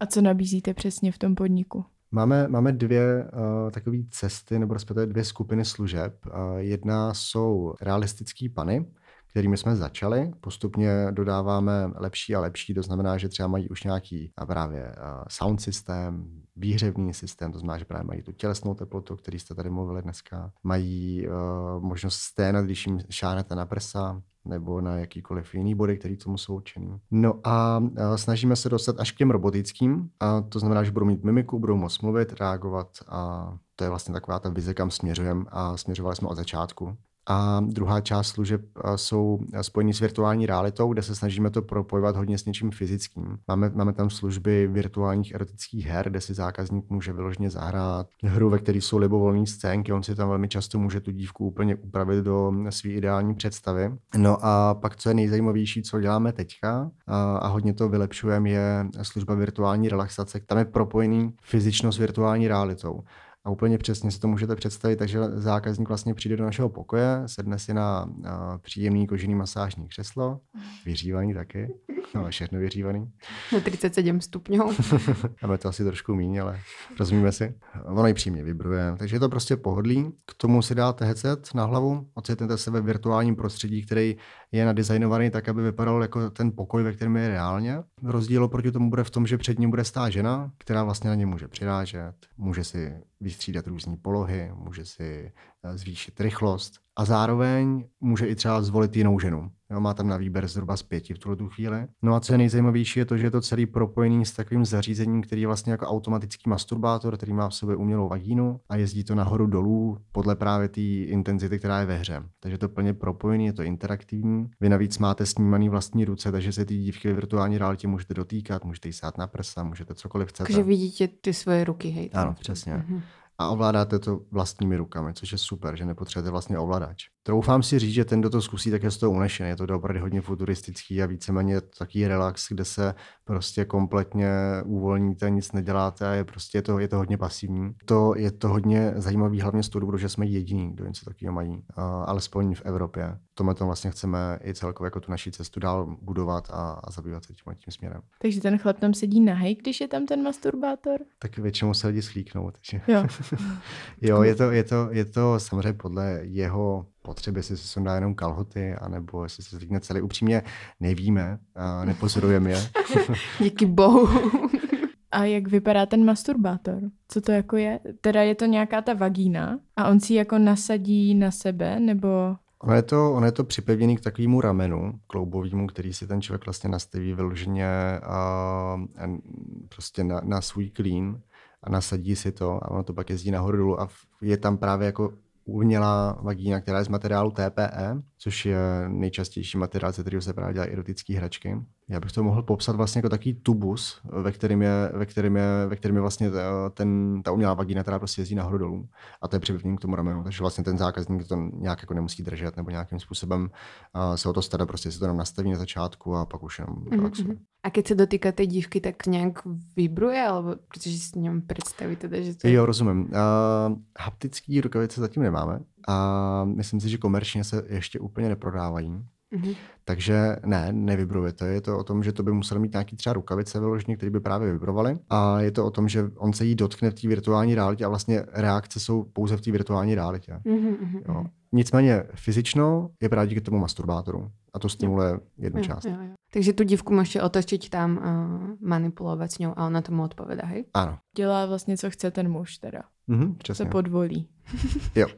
Speaker 2: A co nabízíte přesně v tom podniku?
Speaker 4: Máme, máme dvě uh, takové cesty, nebo respektive dvě skupiny služeb. Uh, jedna jsou realistický pany, kterými jsme začali. Postupně dodáváme lepší a lepší, to znamená, že třeba mají už nějaký právě uh, sound systém, výhřevní systém, to znamená, že právě mají tu tělesnou teplotu, který jste tady mluvili dneska. Mají uh, možnost sténat, když jim šánete na prsa, nebo na jakýkoliv jiný body, který tomu jsou určený. No a snažíme se dostat až k těm robotickým, a to znamená, že budou mít mimiku, budou moct mluvit, reagovat a to je vlastně taková ta vize, kam směřujeme a směřovali jsme od začátku. A druhá část služeb jsou spojení s virtuální realitou, kde se snažíme to propojovat hodně s něčím fyzickým. Máme, máme tam služby virtuálních erotických her, kde si zákazník může vyloženě zahrát hru, ve které jsou libovolné scénky. On si tam velmi často může tu dívku úplně upravit do své ideální představy. No a pak, co je nejzajímavější, co děláme teďka a, a hodně to vylepšujeme, je služba virtuální relaxace. Tam je propojený fyzičnost s virtuální realitou. A úplně přesně si to můžete představit, takže zákazník vlastně přijde do našeho pokoje, sedne si na, na příjemný kožený masážní křeslo, vyřívaný taky, no všechno vyřívaný.
Speaker 3: Na 37 stupňů. [LAUGHS]
Speaker 4: Máme to asi trošku míň, ale rozumíme si. Ono i přímě vibruje, takže je to prostě pohodlí. K tomu si dáte headset na hlavu, ocitnete se ve virtuálním prostředí, který je nadizajnovaný tak, aby vypadal jako ten pokoj, ve kterém je reálně. Rozdíl oproti tomu bude v tom, že před ním bude stát žena, která vlastně na ně může přirážet, může si vystřídat různé polohy, může si eh, zvýšit rychlost a zároveň může i třeba zvolit jinou ženu. Jo, má tam na výběr zhruba z pěti v tuhle tu chvíli. No a co je nejzajímavější, je to, že je to celý propojený s takovým zařízením, který je vlastně jako automatický masturbátor, který má v sobě umělou vagínu a jezdí to nahoru dolů podle právě té intenzity, která je ve hře. Takže to plně propojený, je to interaktivní. Vy navíc máte snímaný vlastní ruce, takže se ty dívky ve virtuální realitě můžete dotýkat, můžete jí sát na prsa, můžete cokoliv chcete.
Speaker 3: Takže vidíte ty svoje ruky, hej.
Speaker 4: Ano, přesně. Mm-hmm a ovládáte to vlastními rukami, což je super, že nepotřebujete vlastně ovladač. Troufám si říct, že ten, kdo to zkusí, tak je z toho unešený. Je to opravdu hodně futuristický a víceméně takový relax, kde se prostě kompletně uvolníte, nic neděláte a je prostě je to, je to hodně pasivní. To je to hodně zajímavý hlavně z toho důvodu, že jsme jediní, kdo něco takového mají, alespoň v Evropě. Tomu tom vlastně chceme i celkově jako tu naší cestu dál budovat a, a zabývat se tím, tím směrem.
Speaker 2: Takže ten chlap tam sedí nahej, když je tam ten masturbátor?
Speaker 4: Tak většinou se lidi schlíknou. Takže... Jo. [LAUGHS] jo, je to, je, to, je to samozřejmě podle jeho potřeby, jestli se sundá jenom kalhoty, anebo jestli se zvykne celý. Upřímně nevíme, a nepozorujeme je. [LAUGHS]
Speaker 3: Díky bohu.
Speaker 2: A jak vypadá ten masturbátor? Co to jako je? Teda je to nějaká ta vagína a on si jako nasadí na sebe, nebo...
Speaker 4: Ono je to, ono je to připevněný k takovému ramenu kloubovému, který si ten člověk vlastně nastaví vyloženě a, a prostě na, na svůj klín a nasadí si to a ono to pak jezdí nahoru dolů a je tam právě jako umělá vagína, která je z materiálu TPE, což je nejčastější materiál, ze kterého se právě dělají erotické hračky. Já bych to mohl popsat vlastně jako takový tubus, ve kterém je, ve kterém je, ve kterém je vlastně ten, ta umělá vagína, která prostě jezdí nahoru dolů a to je připevnění k tomu ramenu. Takže vlastně ten zákazník to nějak jako nemusí držet nebo nějakým způsobem uh, se o to stará, prostě si to tam nastaví na začátku a pak už jenom mhm, relaxuje. Mm-hmm.
Speaker 3: A keď se dotýká té dívky, tak nějak vibruje, alebo protože si něm představí teda, že to
Speaker 4: je... Jo, rozumím. Uh, haptický rukavice zatím nemáme a myslím si, že komerčně se ještě úplně neprodávají.
Speaker 3: Mhm.
Speaker 4: Takže ne, nevibrujete. Je to o tom, že to by musel mít nějaký třeba rukavice vyloženě, které by právě vibrovaly. A je to o tom, že on se jí dotkne v té virtuální realitě a vlastně reakce jsou pouze v té virtuální realitě.
Speaker 3: Mhm, mhm,
Speaker 4: Jo.
Speaker 3: mhm.
Speaker 4: Nicméně fyzično je právě díky tomu masturbátoru. A to stimuluje jednu
Speaker 3: Jo,
Speaker 4: část.
Speaker 3: jo, jo. Takže tu divku můžete otočit tam, uh, manipulovat s ňou a ona tomu odpovědá, hej?
Speaker 4: Ano.
Speaker 2: Dělá vlastně, co chce ten muž teda.
Speaker 4: Mhm,
Speaker 2: Se podvolí.
Speaker 4: Jo. [LAUGHS]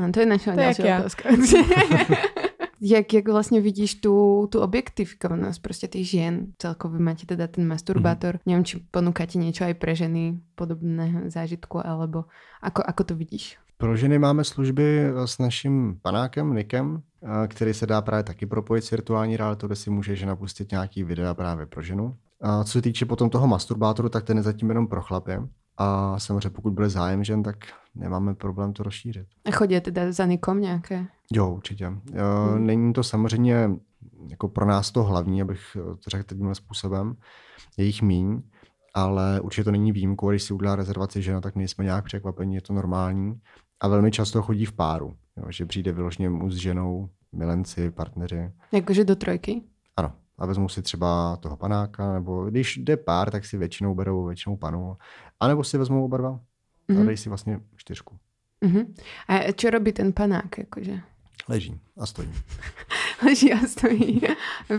Speaker 3: No, to je
Speaker 2: je
Speaker 3: další otázka. [LAUGHS] [LAUGHS] jak, jak vlastně vidíš tu, tu objektifikovanost prostě těch žien? Celkově máte teda ten masturbátor.
Speaker 4: Mhm.
Speaker 3: Nevím, či ponúkate niečo aj pre ženy podobného zážitku, alebo ako, ako to vidíš?
Speaker 4: Pro ženy máme služby eh, s naším panákem Nikem, eh, který se dá právě taky propojit s virtuální realitou, kde si může žena pustit nějaký videa právě pro ženu. A co se týče potom toho masturbátoru, tak ten je zatím jenom pro chlapy. A samozřejmě pokud bude zájem žen, tak nemáme problém to rozšířit.
Speaker 3: A chodí teda za nikom nějaké?
Speaker 4: Jo, určitě.
Speaker 3: Hmm.
Speaker 4: Hmm. Není to samozřejmě jako pro nás to hlavní, abych eh, to řekl tímhle způsobem. Je jich míň, ale určitě to není výjimkou. Když si udělá rezervaci žena, tak nejsme nějak překvapení, je to normální. A velmi často chodí v páru, jo, že přijde vyloženě muž s ženou, milenci, partneři.
Speaker 3: Jakože do trojky?
Speaker 4: A vezmu si třeba toho panáka, nebo když jde pár, tak si většinou berou většinou panu. A nebo si vezmou oba dva a
Speaker 3: Mhm.
Speaker 4: dají si vlastně čtyřku.
Speaker 3: Uh-huh. A čo robí ten panák? Jakože?
Speaker 4: Leží a stojí. [LAUGHS]
Speaker 3: Leží a stojí.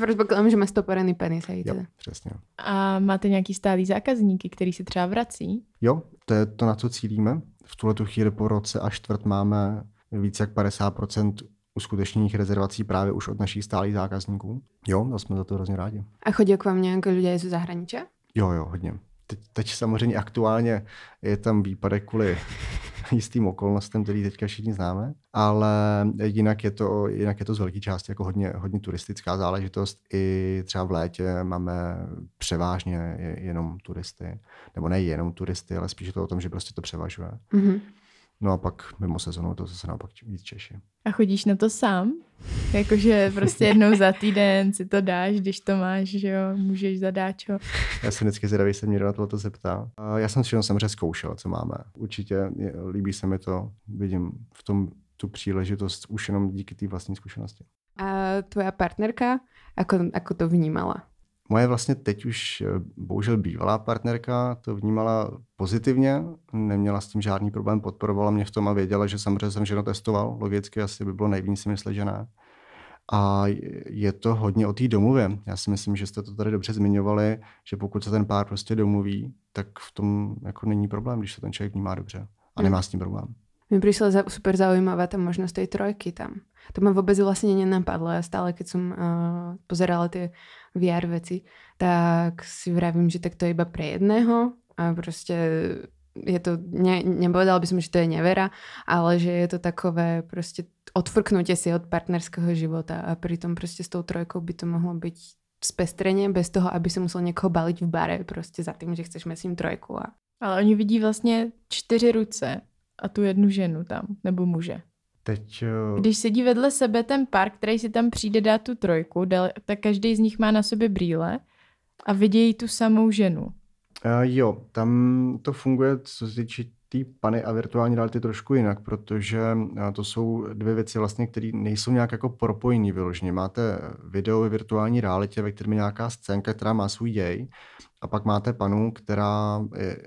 Speaker 3: Předpokládám, že má stoporený penis.
Speaker 4: Jo,
Speaker 3: teda.
Speaker 4: přesně.
Speaker 2: A máte nějaký stálý zákazníky, který se třeba vrací?
Speaker 4: Jo, to je to, na co cílíme. V tuhle tu chvíli po roce a čtvrt máme více jak 50% uskutečněných rezervací právě už od našich stálých zákazníků. Jo, a jsme za to hrozně rádi.
Speaker 3: A chodí k vám nějaké lidé ze zahraničí?
Speaker 4: Jo, jo, hodně. Teď, teď samozřejmě aktuálně je tam výpadek kvůli [LAUGHS] jistým okolnostem, který teďka všichni známe, ale jinak je to, jinak je to z velké části jako hodně, hodně turistická záležitost. I třeba v létě máme převážně je- jenom turisty, nebo ne jenom turisty, ale spíš je to o tom, že prostě to převažuje.
Speaker 3: Uh-huh.
Speaker 4: No a pak mimo sezonu to zase naopak víc Češi.
Speaker 2: A chodíš na to sám? Jakože prostě jednou za týden si to dáš, když to máš, že jo, můžeš zadáčo.
Speaker 4: Já jsem vždycky zvědavý, se mě na tohle zeptá. A Já jsem všechno samozřejmě zkoušel, co máme. Určitě je, líbí se mi to, vidím v tom tu příležitost už jenom díky té vlastní zkušenosti.
Speaker 3: A tvoja partnerka, ako, ako to vnímala?
Speaker 4: Moje vlastně teď už eh, bohužel bývalá partnerka to vnímala pozitivně, neměla s tím žádný problém, podporovala mě v tom a věděla, že samozřejmě jsem ženu testoval, logicky asi by bylo nejvíc si myslet, že ne. A je to hodně o té domluvě. Já si myslím, že jste to tady dobře zmiňovali, že pokud se ten pár prostě domluví, tak v tom jako není problém, když se ten člověk vnímá dobře a nemá s tím problém.
Speaker 3: Mi prišla super zaujímavá tá možnosť tej trojky tam. To ma vôbec vlastne nenapadlo. Ja stále, keď som uh, pozerala tie VR veci, tak si vravím, že tak to je iba pre jedného a proste je to, ne, nepovedala by som, že to je nevera, ale že je to takové proste odfrknutie si od partnerského života a pritom proste s tou trojkou by to mohlo byť spestrenie bez toho, aby si musel někoho baliť v bare prostě za tým, že chceš ním trojku. A...
Speaker 2: Ale oni vidí vlastně čtyři ruce a tu jednu ženu tam, nebo muže.
Speaker 4: Teď eh,
Speaker 2: Když sedí vedle sebe ten pár, který si tam přijde dát tu trojku, tak každý z nich má na sobě brýle a vidějí tu samou ženu.
Speaker 4: Uh, jo, tam to funguje, co se týče té pany a virtuální reality trošku jinak, protože uh, to jsou dvě věci vlastně, které nejsou nějak jako propojený vyloženě. Máte video ve virtuální realitě, ve kterém je nějaká scénka, která má svůj děj a pak máte panu, která je,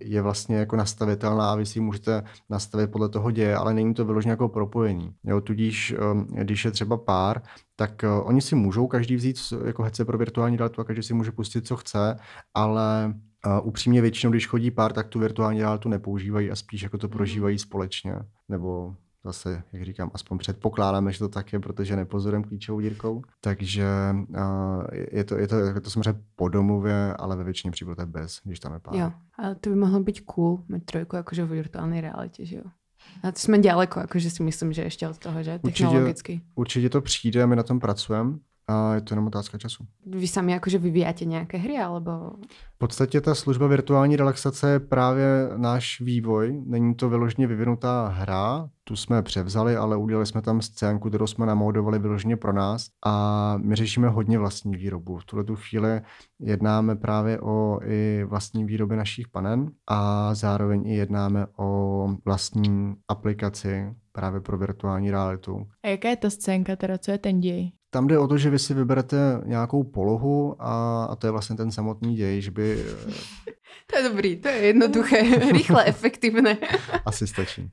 Speaker 4: je vlastně jako nastavitelná a vy si ji můžete nastavit podle toho děje, ale není to vyloženě jako propojení. Jo, tudíž, um, když je třeba pár, tak uh, oni si můžou každý vzít jako hece pro virtuální realitu a každý si může pustit, co chce, ale uh, upřímně většinou, když chodí pár, tak tu virtuální realitu nepoužívají a spíš jako to prožívají společně. Nebo zase, jak říkám, aspoň předpokládáme, že to tak je, protože nepozorujeme klíčovou dírkou. Takže uh, je, to, je, to, je to samozřejmě po domluvě, ale ve většině případů to je bez, když tam je pár.
Speaker 3: Jo, ale to by mohlo byť cool mať trojku akože v virtuálnej realite, že jo? A to jsme ďaleko, akože si myslím, že ještě od toho, že?
Speaker 4: Určitě.
Speaker 3: Technologicky.
Speaker 4: Určitě to přijde, my na tom pracujeme a je to jenom otázka času.
Speaker 3: Vy sami akože vyvíjate nějaké hry, alebo...
Speaker 4: V podstatě ta služba virtuální relaxace je právě náš vývoj. Není to vyloženě vyvinutá hra, tu jsme převzali, ale udělali jsme tam scénku, kterou jsme namodovali vyloženě pro nás a my řešíme hodně vlastní výrobu. V tuhle tu chvíli jednáme právě o i vlastní výrobě našich panen a zároveň i jednáme o vlastní aplikaci právě pro virtuální realitu.
Speaker 2: A jaká je ta scénka teda, co je ten děj?
Speaker 4: Tam jde o to, že vy si vyberete nějakou polohu a, a to je vlastně ten samotný děj, že by... [LAUGHS]
Speaker 3: To je dobrý, to je jednoduché, [LAUGHS] rychle, efektivné.
Speaker 4: Asi stačí.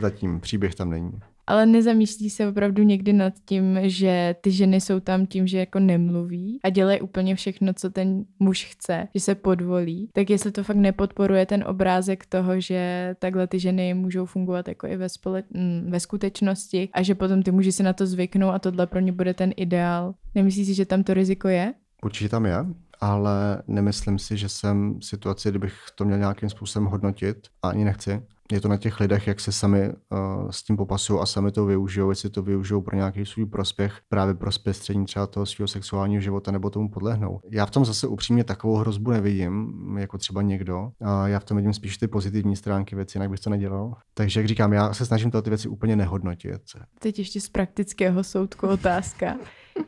Speaker 4: Zatím příběh tam není.
Speaker 2: Ale nezamýšlí se opravdu někdy nad tím, že ty ženy jsou tam tím, že jako nemluví a dělají úplně všechno, co ten muž chce, že se podvolí, tak jestli to fakt nepodporuje ten obrázek toho, že takhle ty ženy můžou fungovat jako i ve, spole- mm, ve skutečnosti a že potom ty muži si na to zvyknou a tohle pro ně bude ten ideál. Nemyslíš si, že tam to riziko je?
Speaker 4: Určitě tam je, ale nemyslím si, že jsem v situaci, kdybych to měl nějakým způsobem hodnotit a ani nechci, je to na těch lidech, jak se sami uh, s tím popasují a sami to využijou, jestli to využijou pro nějaký svůj prospěch, právě pro zpestření třeba toho svého sexuálního života nebo tomu podlehnou. Já v tom zase upřímně takovou hrozbu nevidím, jako třeba někdo. Uh, já v tom vidím spíš ty pozitivní stránky věci, jinak bych to nedělal. Takže jak říkám, já se snažím ty věci úplně nehodnotit.
Speaker 2: Teď ještě z praktického soudku otázka.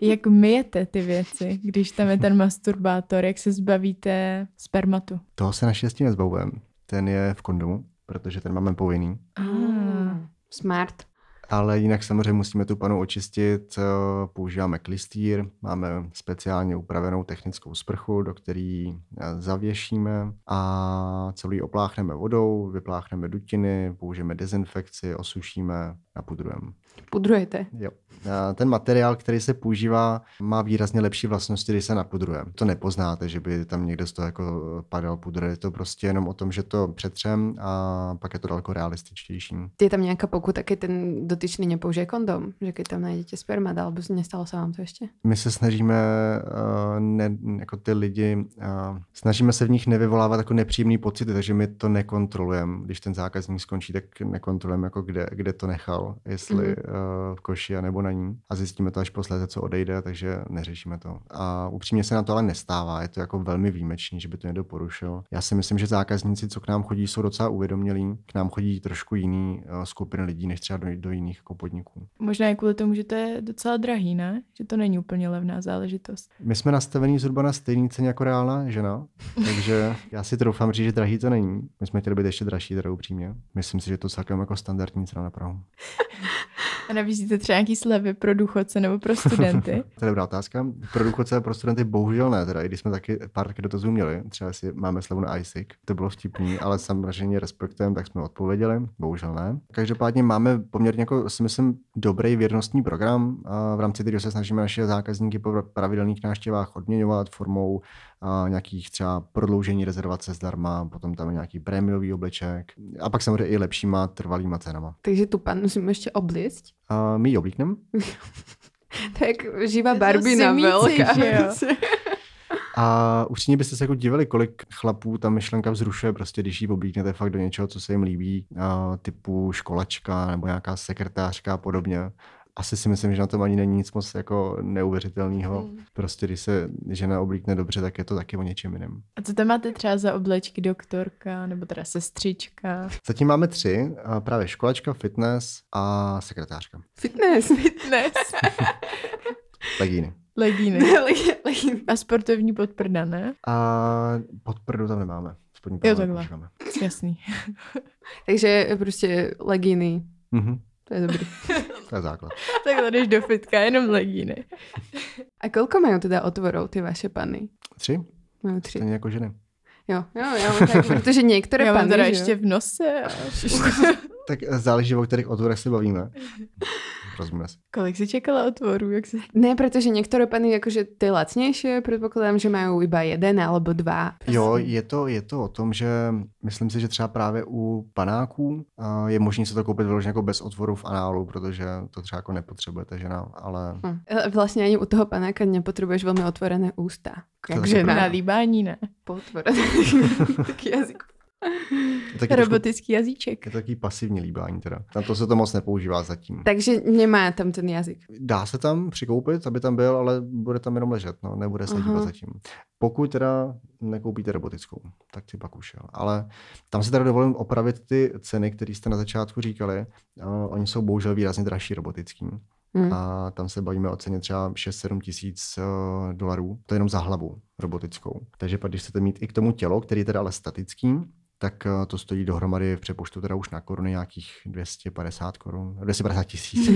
Speaker 2: Jak myjete ty věci, když tam je ten masturbátor, jak se zbavíte spermatu?
Speaker 4: Toho se naštěstí nezbavujeme. Ten je v kondomu protože ten máme povinný.
Speaker 3: Mm, smart.
Speaker 4: Ale jinak samozřejmě musíme tu panu očistit. Eh, používáme klistýr, máme speciálně upravenou technickou sprchu, do který eh, zavěšíme a celý opláchneme vodou, vypláchneme dutiny, použijeme dezinfekci, osušíme a pudrujeme.
Speaker 3: Pudrujete?
Speaker 4: Jo. Ten materiál, který se používá, má výrazně lepší vlastnosti, když se napudruje. To nepoznáte, že by tam někde z toho jako padal pudr. Je to prostě jenom o tom, že to přetřem a pak je to daleko realističtější.
Speaker 3: Je tam nějaká pokuta, keď ten dotyčný nepoužije kondom? Že když tam najdete sperma, alebo nestalo se vám to ještě?
Speaker 4: My se snažíme uh, ne, jako ty lidi, uh, snažíme se v nich nevyvolávat jako nepříjemný pocity, takže my to nekontrolujeme. Když ten zákazník skončí, tak nekontrolujeme, jako kde, kde to nechal, jestli mm-hmm. V koši nebo na ní a zjistíme to až posledně, co odejde, takže neřešíme to. A upřímně se na to ale nestává, je to jako velmi výjimečný, že by to někdo porušil. Já si myslím, že zákazníci, co k nám chodí, jsou docela uvědomělí. K nám chodí trošku jiný uh, skupiny lidí, než třeba do, do jiných jako podniků.
Speaker 2: Možná i kvůli tomu, že to je docela drahý, ne? Že to není úplně levná záležitost.
Speaker 4: My jsme nastavení zhruba na stejný ceně jako reálná žena, [LAUGHS] takže já si troufám říct, že drahý to není. My jsme chtěli být ještě dražší, teda upřímně. Myslím si, že to celkem jako standardní cena na Prahu. [LAUGHS]
Speaker 2: A nabízíte třeba nějaký slevy pro důchodce nebo pro studenty? [LAUGHS]
Speaker 4: to je dobrá otázka. Pro důchodce a pro studenty bohužel ne, teda, i když jsme taky pár taky dotazů měli, třeba si máme slevu na ISIC, to bylo vtipný, ale samozřejmě respektujeme, tak jsme odpověděli, bohužel ne. Každopádně máme poměrně, jako si myslím, dobrý věrnostní program, v rámci kterého se snažíme naše zákazníky po pravidelných návštěvách odměňovat formou a nějakých třeba prodloužení rezervace zdarma, potom tam je nějaký prémiový obleček a pak samozřejmě i lepšíma trvalýma cenama.
Speaker 3: Takže tu pan musíme ještě oblíct?
Speaker 4: A my ji oblíkneme. [LAUGHS]
Speaker 3: jak živá Barbina velká. [LAUGHS]
Speaker 4: A určitě byste se jako divili, kolik chlapů ta myšlenka vzrušuje, prostě když ji oblíknete fakt do něčeho, co se jim líbí, typu školačka nebo nějaká sekretářka a podobně asi si myslím, že na tom ani není nic moc jako neuvěřitelného. Mm. Prostě když se žena oblíkne dobře, tak je to taky o něčem jiném.
Speaker 2: A co tam máte třeba za oblečky doktorka nebo teda sestřička?
Speaker 4: Zatím máme tři, právě školačka, fitness a sekretářka.
Speaker 3: Fitness?
Speaker 2: Fitness. [LAUGHS]
Speaker 4: Legíny.
Speaker 2: Legíny. A sportovní podprda, ne?
Speaker 4: A podprdu tam nemáme.
Speaker 2: Spodní jo, takhle. Jasný. [LAUGHS]
Speaker 3: Takže prostě legíny.
Speaker 4: Mm-hmm.
Speaker 3: To je dobrý. [LAUGHS]
Speaker 4: to je základ.
Speaker 2: Takhle jdeš do fitka, jenom legíny.
Speaker 3: A kolko mají teda otvorů ty vaše pany?
Speaker 4: Tři.
Speaker 3: Mají tři.
Speaker 4: Stejně jako ženy.
Speaker 3: Jo, jo, jo, tak, protože některé [LAUGHS]
Speaker 2: Já
Speaker 3: pany,
Speaker 2: teda ještě v nose. A... [LAUGHS]
Speaker 4: tak záleží, o kterých otvorech se bavíme. Rozumíme se.
Speaker 2: Kolik si čekala otvorů? Jak se...
Speaker 3: Ne, protože některé pany, jakože ty lacnější, předpokládám, že mají iba jeden alebo dva.
Speaker 4: Jo, je to, je to o tom, že myslím si, že třeba právě u panáků je možné se to koupit vyloženě jako bez otvoru v análu, protože to třeba jako nepotřebujete žena, ale...
Speaker 3: Hm. Vlastně ani u toho panáka nepotřebuješ velmi otvorené ústa.
Speaker 2: Takže na líbání ne.
Speaker 3: Potvorené. [LAUGHS] Taký jazyk
Speaker 2: taky Robotický trošku, jazyček.
Speaker 4: Je to taký pasivní líbání teda. Na to se to moc nepoužívá zatím.
Speaker 3: Takže nemá tam ten jazyk.
Speaker 4: Dá se tam přikoupit, aby tam byl, ale bude tam jenom ležet, no, nebude se dívat zatím. Pokud teda nekoupíte robotickou, tak si pak ušel. Ale tam si teda dovolím opravit ty ceny, které jste na začátku říkali. Uh, oni jsou bohužel výrazně dražší robotický. Hmm. A tam se bavíme o ceně třeba 6-7 tisíc uh, dolarů. To je jenom za hlavu robotickou. Takže pak, když chcete mít i k tomu tělo, který je teda ale statický, tak eh, to stojí dohromady v přepočtu teda už na koruny nějakých 250 korun, 250 tisíc [LAUGHS]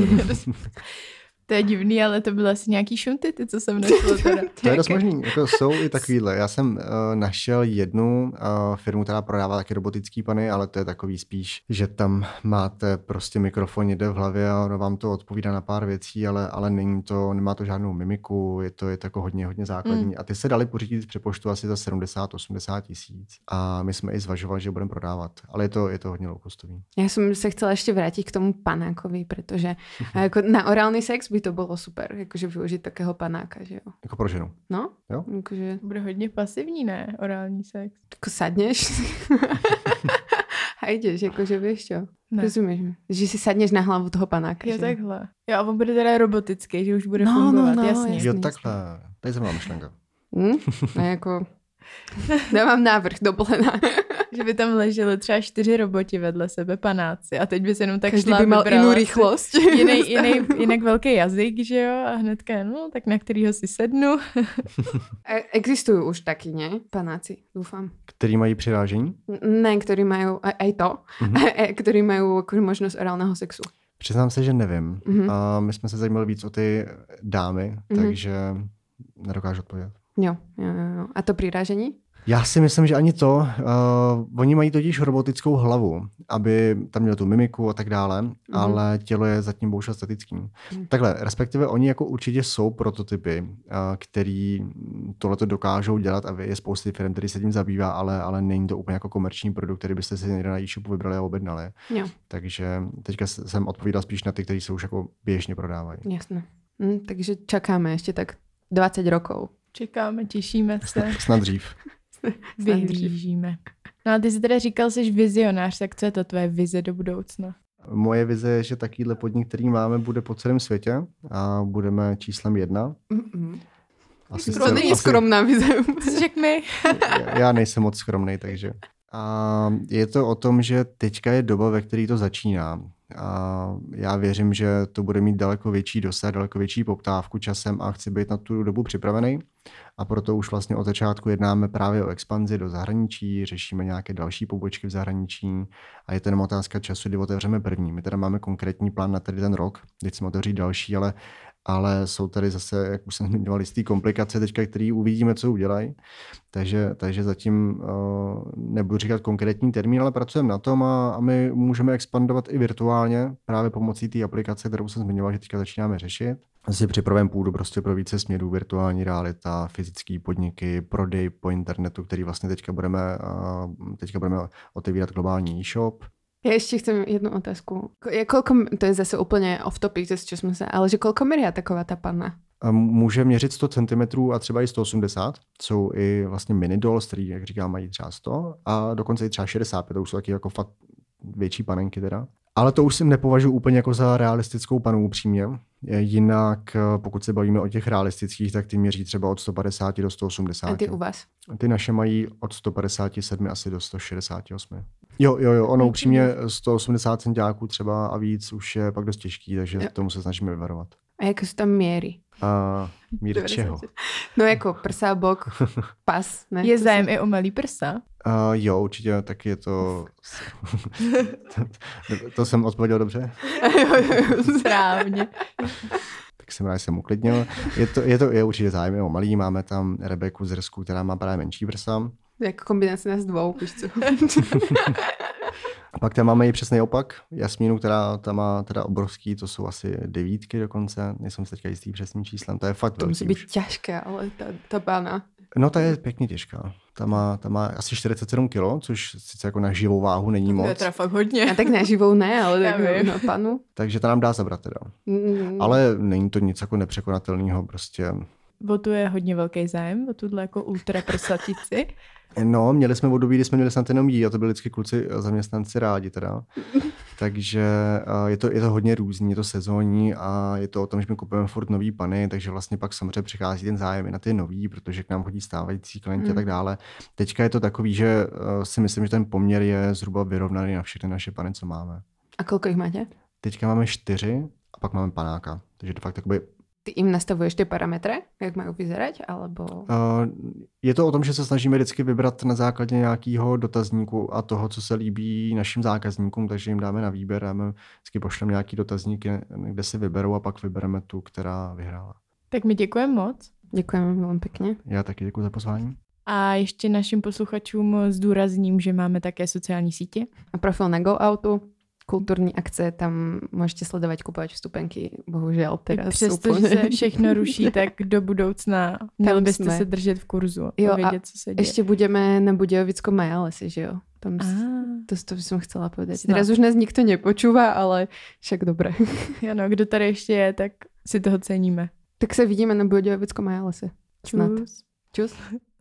Speaker 2: To je divný, ale to bylo asi nějaký šunty, ty, co jsem našla [LAUGHS] teda.
Speaker 4: To je dost možný, jako jsou i takovýhle. Já jsem uh, našel jednu uh, firmu, která prodává taky robotický pany, ale to je takový spíš, že tam máte prostě mikrofon někde v hlavě a ono vám to odpovídá na pár věcí, ale, ale není to, nemá to žádnou mimiku, je to, je to jako hodně, hodně základní. Mm. A ty se dali pořídit z přepoštu asi za 70-80 tisíc. A my jsme i zvažovali, že budeme prodávat, ale je to, je to hodně low costový.
Speaker 3: Já jsem se chcela ještě vrátit k tomu panákovi, protože [LAUGHS] jako na orální sex by to bylo super, jakože využít takého panáka, že jo.
Speaker 4: Jako pro ženu.
Speaker 3: No,
Speaker 4: Jo?
Speaker 3: jakože
Speaker 2: Bude hodně pasivní, ne? Orální sex.
Speaker 3: jako sadneš a [LAUGHS] jdeš, jakože víš čo.
Speaker 2: Ne.
Speaker 3: Rozumíš mi? Že si sadneš na hlavu toho panáka,
Speaker 2: Jo,
Speaker 3: že?
Speaker 2: takhle. Jo, a on bude teda robotický, že už bude
Speaker 3: No, no,
Speaker 2: fungovat,
Speaker 3: no,
Speaker 2: jasně.
Speaker 3: jasně.
Speaker 4: Jo, takhle. To je zajímavá myšlenka.
Speaker 3: Hm? A jako... Dávám návrh do plena. [LAUGHS]
Speaker 2: Že by tam ležely třeba čtyři roboti vedle sebe, panáci, a teď by se jenom tak
Speaker 3: Každý
Speaker 2: šla
Speaker 3: by mal
Speaker 2: vybrala
Speaker 3: jinou rychlost.
Speaker 2: Jiný, [LAUGHS] jiný, jinak velký jazyk, že jo, a hnedka, no, tak na kterýho si sednu. [LAUGHS]
Speaker 3: E- Existují už taky, ne? Panáci, doufám.
Speaker 4: Který mají přirážení?
Speaker 3: N- Ne, ktorí majú, aj, to,
Speaker 4: Mhm.
Speaker 3: mm-hmm. ktorí majú akože možnosť orálneho sexu.
Speaker 4: Přiznám se, že nevím.
Speaker 3: Mhm.
Speaker 4: A my jsme se zajímali víc o ty dámy,
Speaker 3: Mhm.
Speaker 4: takže nedokážu odpovědět.
Speaker 3: Jo, jo, jo. A to prirážení?
Speaker 4: Já si myslím, že ani to. Uh, oni mají totiž robotickou hlavu, aby tam měli tu mimiku a tak dále, mm-hmm. ale tělo je zatím bohužel statický. Mm. Takhle, respektive oni jako určitě jsou prototypy, uh, který tohleto dokážou dělat a je spousty firm, který se tím zabývá, ale, ale není to úplně jako komerční produkt, který byste si někde na e-shopu vybrali a objednali.
Speaker 3: Jo,
Speaker 4: Takže teďka jsem odpovídal spíš na ty, kteří se už jako běžně prodávají.
Speaker 3: jasné. Hm, takže čakáme ešte tak 20 rokov.
Speaker 2: Čekáme, těšíme se,
Speaker 4: Snad dřív. [LAUGHS]
Speaker 2: vyhlížíme. No a ty jsi teda říkal, jsi vizionář, tak co je to tvoje vize do budoucna?
Speaker 4: Moje vize je, že takovýhle podnik, který máme, bude po celém světě a budeme číslem jedna.
Speaker 3: Mm-mm.
Speaker 4: Asi
Speaker 3: To není
Speaker 4: asi-
Speaker 3: skromná vize.
Speaker 2: Řekni [LAUGHS]
Speaker 4: Já nejsem moc skromný, takže. A je to o tom, že teďka je doba, ve které to začíná. A já věřím, že to bude mít daleko větší dosah, daleko větší poptávku časem a chci být na tu dobu připravený. A proto už vlastně od začátku jednáme právě o expanzi do zahraničí, řešíme nějaké další pobočky v zahraničí a je jenom otázka času, kdy otevřeme první. My teda máme konkrétní plán na tady ten rok, teď jsme otevřít další, ale ale jsou tady zase, jak už jsem zmiňoval, jistý komplikace teďka, který uvidíme, co udělají. Takže, takže zatím uh, nebudu říkat konkrétní termín, ale pracujeme na tom a, a my můžeme expandovat i virtuálně právě pomocí té aplikace, kterou jsem zmiňoval, že teďka začínáme řešit. Asi připravujeme půdu prostě pro více směrů, virtuální realita, fyzické podniky, prodej po internetu, který vlastně teďka budeme, uh, teďka budeme otevírat globální e-shop.
Speaker 3: Ja ešte chcem jednu otázku. Ko- Je koľko, to je zase úplne off topic, zase čo sme sa, ale že koľko meria taková tá panna?
Speaker 4: Může měřit 100 cm a třeba i 180. Jsou i vlastně mini dolls, který, jak říkám, mají třeba 100 a dokonce i třeba 65. To už jsou taky jako fakt větší panenky teda. Ale to už si nepovažuji úplně jako za realistickou panu upřímně. Jinak, eh, pokud se bavíme o těch realistických, tak ty měří třeba od 150 do 180.
Speaker 3: A ty u vás?
Speaker 4: Ty naše mají od 157 asi do 168. Jo, jo, jo, ono upřímně 180 centiáků třeba a víc už je pak dost těžký, takže
Speaker 3: Jo.
Speaker 4: tomu se snažíme vyvarovat.
Speaker 3: A jaké sú tam miery?
Speaker 4: A mír čeho?
Speaker 3: No jako prsa, bok, [LAUGHS] pas, ne?
Speaker 2: Je
Speaker 3: To
Speaker 2: zájem i o malý prsa?
Speaker 4: Uh, jo, určitě, tak je to... to, [LAUGHS] to jsem odpověděl dobře? [LAUGHS]
Speaker 2: Správně.
Speaker 4: Tak jsem rád, že jsem uklidnil. Je to, je to je určitě zájem o malý. Máme tam Rebeku z Rsku, která má právě menší prsa.
Speaker 3: Jako kombinace nás dvou, víš co?
Speaker 4: A pak tam máme i přesný opak. Jasmínu, která tam má teda obrovský, to jsou asi devítky dokonce. Nejsem si teďka jistý přesným číslem. To je fakt
Speaker 3: To musí být
Speaker 4: už.
Speaker 3: ťažké, ale ta, ta pána.
Speaker 4: No ta je pěkně těžká. Ta má, ta má asi 47 kg, což sice jako na živou váhu není
Speaker 2: To je
Speaker 4: moc.
Speaker 2: teda fakt hodně.
Speaker 3: A tak na živou ne, ale tak na panu.
Speaker 4: Takže ta nám dá zabrat teda.
Speaker 3: Mm,
Speaker 4: Ale není to nic jako nepřekonatelného, prostě
Speaker 2: O tu je hodně velký zájem, o tuhle jako ultra prsatici. [LAUGHS]
Speaker 4: No, měli jsme období, kdy jsme měli snad jenom jí a to byli vždycky kluci zaměstnanci rádi teda. [LAUGHS] takže je to, je to hodně různý, je to sezónní a je to o tom, že my kupujeme furt nový pany, takže vlastně pak samozřejmě přichází ten zájem i na ty nový, protože k nám chodí stávající klienti
Speaker 3: Mm.
Speaker 4: a tak dále. Teďka je to takový, že eh, si myslím, že ten poměr je zhruba vyrovnaný na všechny naše pany, co máme.
Speaker 3: A koľko ich máte?
Speaker 4: Teďka máme čtyři a pak máme panáka. Takže to fakt jakoby
Speaker 3: Ty jim nastavuješ ty parametry, jak mají vyzerať, alebo...
Speaker 4: Uh, je to o tom, že se snažíme vždycky vybrat na základě nějakého dotazníku a toho, co se líbí našim zákazníkům, takže jim dáme na výběr, dáme, vždycky pošleme nějaký dotazníky, kde si vyberou a pak vybereme tu, která vyhrála.
Speaker 2: Tak mi děkujeme moc.
Speaker 3: Děkujeme velmi pěkně.
Speaker 4: Já taky děkuji za pozvání.
Speaker 2: A ještě našim posluchačům zdůrazním, že máme také sociální sítě.
Speaker 3: A profil na GoOutu, kulturní akce, tam můžete sledovat, kupovat vstupenky, bohužel teraz
Speaker 2: Přestože se všechno ruší, [LAUGHS] tak do budoucna měli byste
Speaker 3: jsme.
Speaker 2: se držet v kurzu a
Speaker 3: Jo, a
Speaker 2: vědět, co se děje.
Speaker 3: Ještě budeme na Budějovickom Majalese, že jo? Tam, s-
Speaker 2: Ah,
Speaker 3: to, to som chcela povedať.
Speaker 2: Snad.
Speaker 3: Teraz už nás nikto nepočúva, ale však dobré. [LAUGHS]
Speaker 2: ano, kdo tady ještě je, tak si toho ceníme.
Speaker 3: tak se vidíme na Budějovickom Majalese. Snad.
Speaker 2: Čus.
Speaker 3: Čus. [LAUGHS]